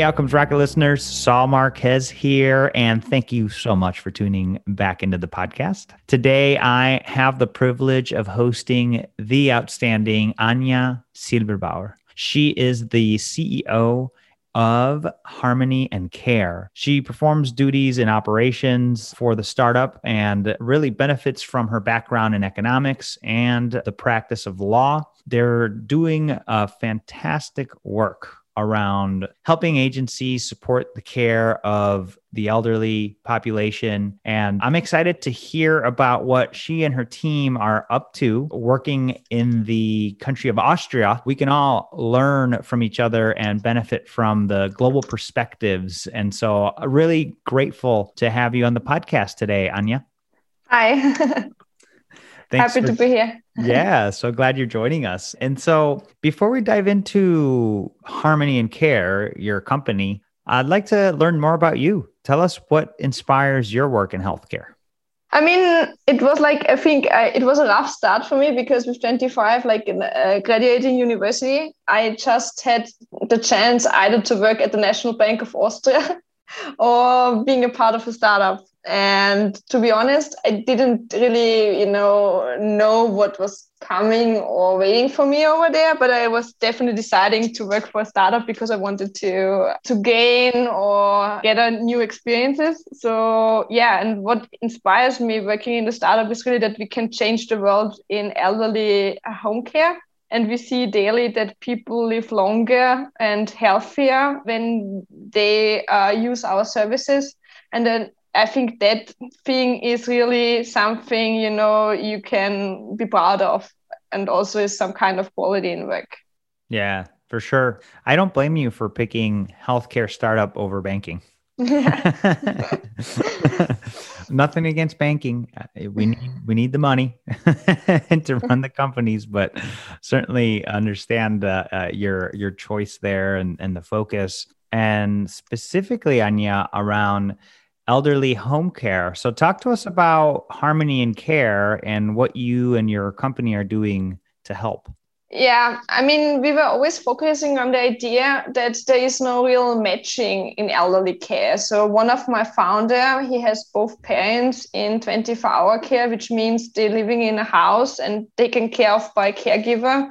Hey, Outcomes Rocket listeners, Saul Marquez here, and thank you so much for tuning back into the podcast. Today, I have the privilege of hosting the outstanding Anja Silberbauer. She is the CEO of Harmony and Care. She performs duties in operations for the startup and really benefits from her background in economics and the practice of law. They're doing a fantastic work around helping agencies support the care of the elderly population. And I'm excited to hear about what she and her team are up to working in the country of Austria. We can all learn from each other and benefit from the global perspectives. And so, uh, really grateful to have you on the podcast today, Anja. Hi. Thanks Happy for, to be here. yeah, so glad you're joining us. And so, before we dive into Harmony and Care, your company, I'd like to learn more about you. Tell us what inspires your work in healthcare. I mean, it was like I think uh, it was a rough start for me because with 25, like in, uh, graduating university, I just had the chance either to work at the National Bank of Austria or being a part of a startup and to be honest i didn't really you know know what was coming or waiting for me over there but i was definitely deciding to work for a startup because i wanted to to gain or get a new experiences. So yeah and what inspires me working in the startup is really that we can change the world in elderly home care. And we see daily that people live longer and healthier when they uh, use our services. And then I think that thing is really something you know you can be proud of, and also is some kind of quality in work. Yeah, for sure. I don't blame you for picking healthcare startup over banking. Nothing against banking. Uh, we need we need the money to run the companies, but certainly understand uh, uh, your your choice there and and the focus, and specifically Anja around elderly home care. So, talk to us about Harmony and Care and what you and your company are doing to help. Yeah, I mean, we were always focusing on the idea that there is no real matching in elderly care. So one of my founder, he has both parents in 24-hour care, which means they're living in a house and taken care of by a caregiver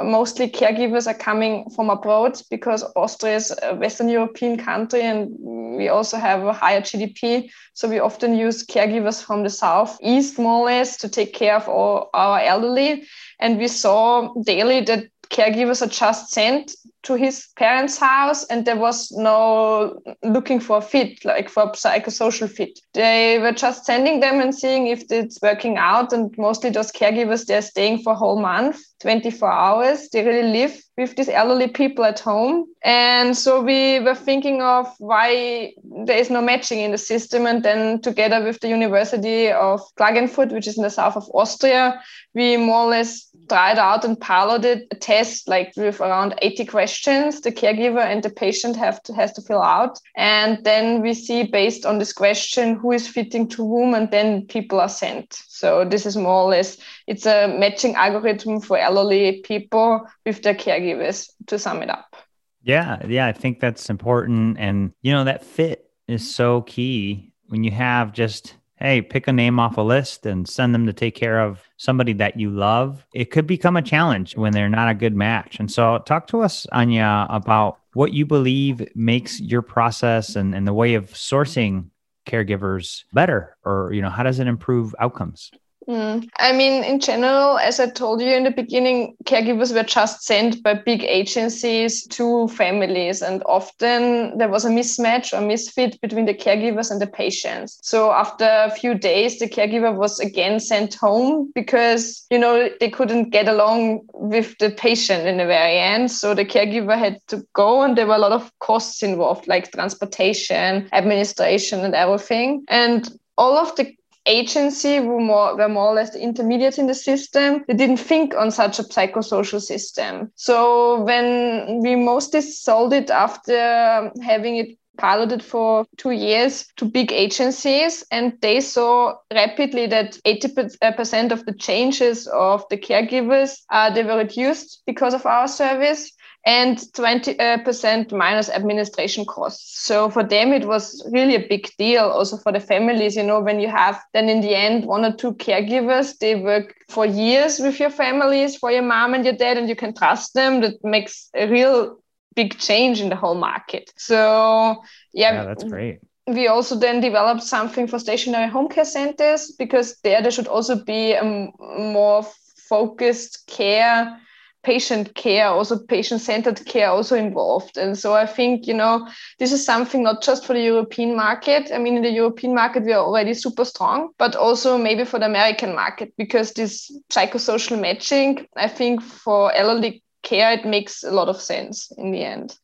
mostly caregivers are coming from abroad because Austria is a Western European country and we also have a higher GDP. So we often use caregivers from the south east, more or less, to take care of all our elderly. And we saw daily that caregivers are just sent to his parents' house and there was no looking for fit, like for psychosocial fit. They were just sending them and seeing if it's working out. And mostly those caregivers, they're staying for a whole month, 24 hours. They really live with these elderly people at home. And so we were thinking of why there is no matching in the system. And then together with the University of Klagenfurt, which is in the south of Austria, we more or less tried out and piloted a test like with around 80 questions the caregiver and the patient have to has to fill out. And then we see based on this question who is fitting to whom and then people are sent. So this is more or less it's a matching algorithm for elderly people with their caregivers to sum it up. Yeah yeah i think that's important. And you know that fit is so key when you have just hey, pick a name off a list and send them to take care of somebody that you love, it could become a challenge when they're not a good match. And so, talk to us, Anja, about what you believe makes your process and, and the way of sourcing caregivers better, or you know, how does it improve outcomes? Mm. I mean, in general, as I told you in the beginning, caregivers were just sent by big agencies to families, and often there was a mismatch or misfit between the caregivers and the patients. So after a few days, the caregiver was again sent home because you know they couldn't get along with the patient in the very end. So the caregiver had to go, and there were a lot of costs involved, like transportation, administration, and everything. And all of the agency were more, were more or less the intermediates in the system. They didn't think on such a psychosocial system. So when we mostly sold it after having it piloted for two years to big agencies and they saw rapidly that 80% of the changes of the caregivers uh, they were reduced because of our service and 20% uh, minus administration costs. So for them, it was really a big deal. Also for the families, you know, when you have then in the end one or two caregivers, they work for years with your families, for your mom and your dad, and you can trust them. That makes a real big change in the whole market. So yeah, yeah that's great we also then developed something for stationary home care centers because there there should also be a more focused care patient care also patient centered care also involved. And so i think you know this is something not just for the european market. I mean in the european market we are already super strong but also maybe for the american market because this psychosocial matching i think for elderly care it makes a lot of sense in the end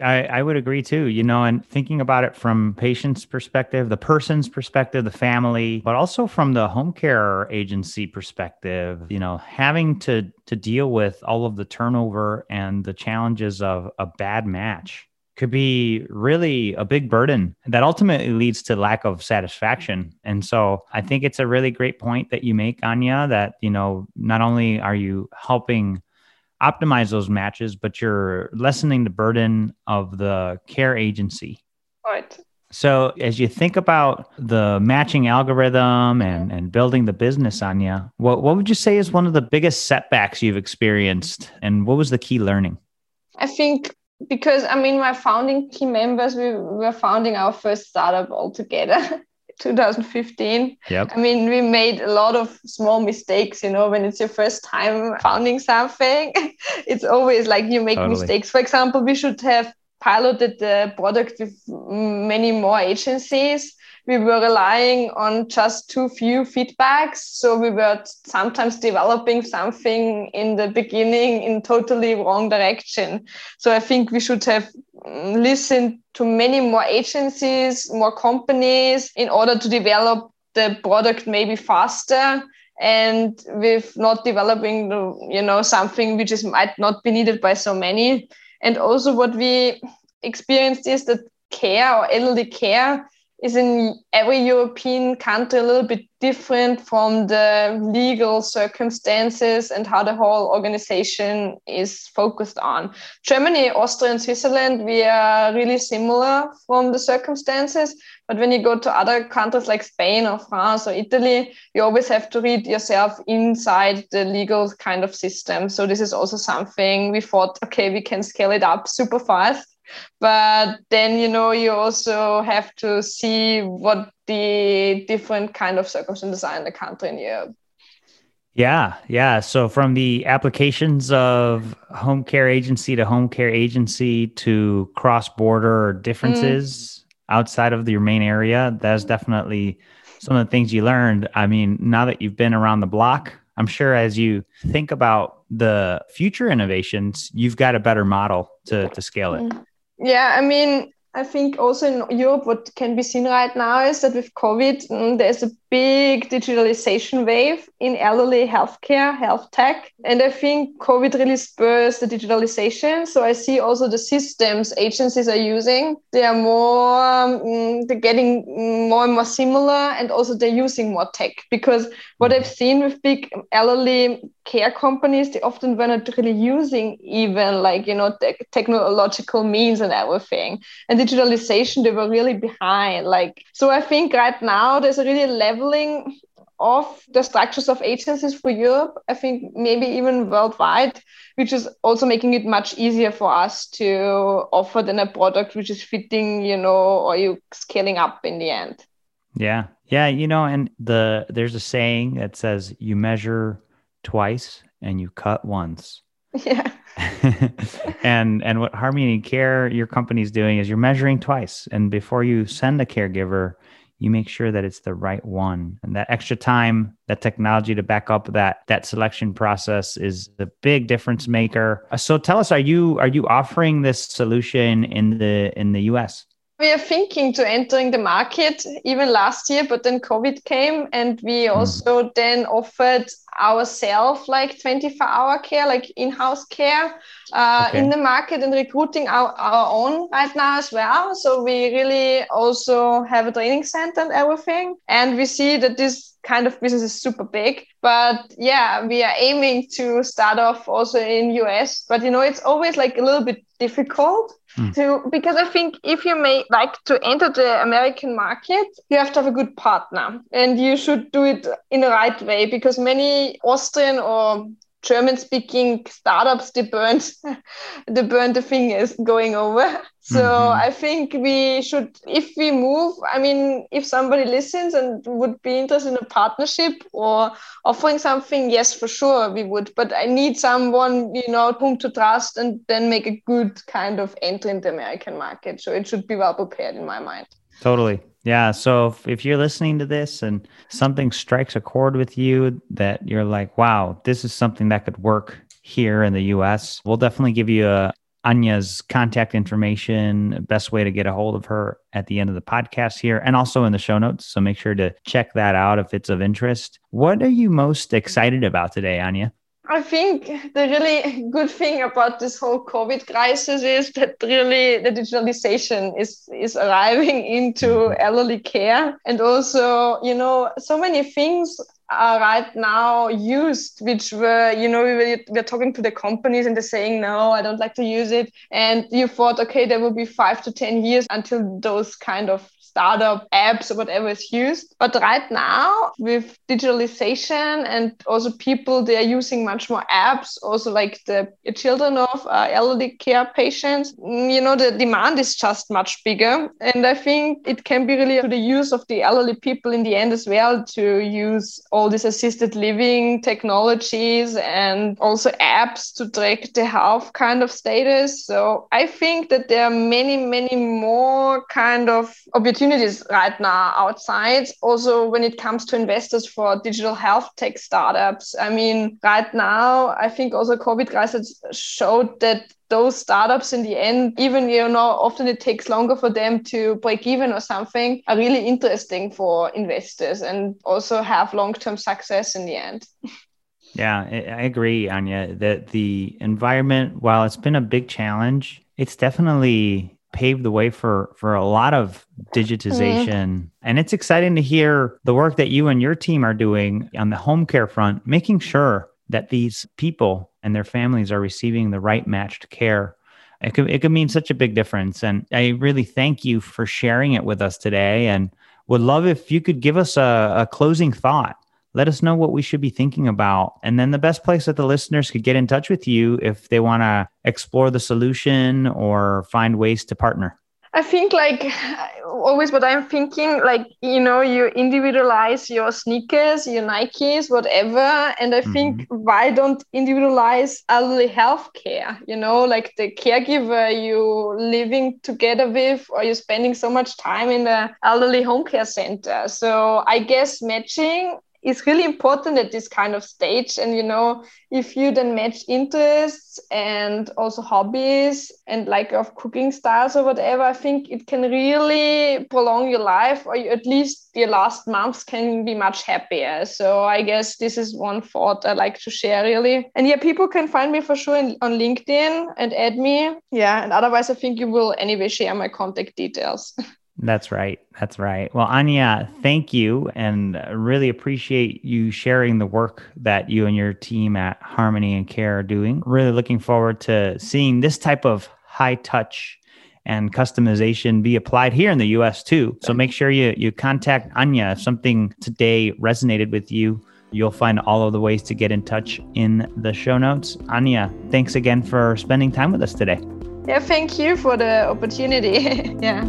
I, I would agree too, you know, and thinking about it from patient's perspective, the person's perspective, the family, but also from the home care agency perspective, you know, having to to deal with all of the turnover and the challenges of a bad match could be really a big burden that ultimately leads to lack of satisfaction. And so I think it's a really great point that you make, Anja, that, you know, not only are you helping optimize those matches, but you're lessening the burden of the care agency. Right. So as you think about the matching algorithm and, and building the business, Anja, what, what would you say is one of the biggest setbacks you've experienced? And what was the key learning? I think because I mean my founding team members, we were founding our first startup all together. 2015. Yep. I mean, we made a lot of small mistakes, you know, when it's your first time founding something. it's always like you make totally. mistakes. For example, we should have piloted the product with many more agencies we were relying on just too few feedbacks. So we were sometimes developing something in the beginning in totally wrong direction. So I think we should have listened to many more agencies, more companies in order to develop the product maybe faster. And with not developing you know something which is might not be needed by so many. And also what we experienced is that care or elderly care is in every European country a little bit different from the legal circumstances and how the whole organization is focused on. Germany, Austria, and Switzerland, we are really similar from the circumstances. But when you go to other countries like Spain or France or Italy, you always have to read yourself inside the legal kind of system. So this is also something we thought, okay, we can scale it up super fast but then you know you also have to see what the different kind of circumstances are in the country in Europe. Yeah, yeah. So from the applications of home care agency to home care agency to cross border differences mm. outside of your main area, that's definitely some of the things you learned. I mean, now that you've been around the block, I'm sure as you think about the future innovations, you've got a better model to, to scale it. Mm. Yeah, I mean, I think also in Europe, what can be seen right now is that with COVID, mm, there's a big digitalization wave in elderly healthcare, health tech. And I think COVID really spurs the digitalization. So I see also the systems agencies are using, they are more, um, they're getting more and more similar and also they're using more tech. Because what I've seen with big elderly care companies, they often were not really using even like, you know, te- technological means and everything. And digitalization, they were really behind. Like, so I think right now there's a really level leveling of the structures of agencies for Europe, I think maybe even worldwide, which is also making it much easier for us to offer then a product which is fitting, you know, or you scaling up in the end. Yeah. Yeah. You know, and the there's a saying that says you measure twice and you cut once. Yeah. and and what Harmony Care, your company is doing is you're measuring twice. And before you send a caregiver, you make sure that it's the right one. And that extra time that technology to back up that that selection process is the big difference maker. So tell us are you are you offering this solution in the in the us we are thinking to entering the market even last year but then covid came and we hmm. also mm. then offered ourselves like 24 hour care like in-house care uh, okay. in the market and recruiting our, our own right now as well so we really also have a training center and everything and we see that this kind of business is super big. But yeah, we are aiming to start off also in US. But you know, it's always like a little bit difficult mm. to because I think if you may like to enter the American market, you have to have a good partner and you should do it in the right way because many Austrian or German speaking startups they burned they burned the fingers going over. So mm-hmm. I think we should if we move, I mean if somebody listens and would be interested in a partnership or offering something, yes for sure we would. But I need someone, you know, whom to trust and then make a good kind of entry in the American market. So it should be well prepared in my mind. Totally. Yeah. So if, if, you're listening to this and something strikes a chord with you that you're like, wow, this is something that could work here in the US, we'll definitely give you a, uh, Anja's contact information, best way to get a hold of her at the end of the podcast here and also in the show notes. So make sure to check that out if it's of interest. What are you most excited about today, Anja? I think the really good thing about this whole COVID crisis is that really the digitalization is is arriving into mm-hmm. elderly care, and also you know so many things are right now used, which were, you know, we were, we were talking to the companies and they're saying, no, I don't like to use it. And you thought, okay, there will be five to 10 years until those kind of startup apps or whatever is used. But right now, with digitalization and also people, they are using much more apps, also like the children of uh, elderly care patients. Mm, you know, the demand is just much bigger. And I think it can be really to the use of the elderly people in the end as well to use all these assisted living technologies and also apps to track the health kind of status. So I think that there are many, many more kind of opportunities opportunities right now outside. Also, when it comes to investors for digital health tech startups. I mean, right now, I think also COVID crisis showed that those startups in the end, even you know, often it takes longer for them to break even or something, are really interesting for investors and also have long-term success in the end. Yeah, I agree, Anja, that the environment, while it's been a big challenge, it's definitely paved the way for for a lot of digitization. Mm. and it's exciting to hear the work that you and your team are doing on the home care front making sure that these people and their families are receiving the right matched care. It could, it could mean such a big difference. And i really thank you for sharing it with us today and would love if you could give us a, a closing thought let us know what we should be thinking about. And then the best place that the listeners could get in touch with you if they want to explore the solution or find ways to partner. I think like always what I'm thinking, like, you know, you individualize your sneakers, your Nikes, whatever. And I mm-hmm. think why don't individualize elderly healthcare? You know, like the caregiver you living together with or you're spending so much time in the elderly home care center. So I guess matching is really important at this kind of stage. And you know, if you then match interests and also hobbies and like of cooking styles or whatever, I think it can really prolong your life, or at least your last months can be much happier. So I guess this is one thought I like to share really. And yeah, people can find me for sure in, on LinkedIn and add me. Yeah, and otherwise, I think you will anyway share my contact details. That's right. That's right. Well, Anja, thank you and really appreciate you sharing the work that you and your team at Harmony and Care are doing. Really looking forward to seeing this type of high touch and customization be applied here in the US too. So make sure you you contact Anja if something today resonated with you. You'll find all of the ways to get in touch in the show notes. Anja, thanks again for spending time with us today. Yeah, thank you for the opportunity. yeah.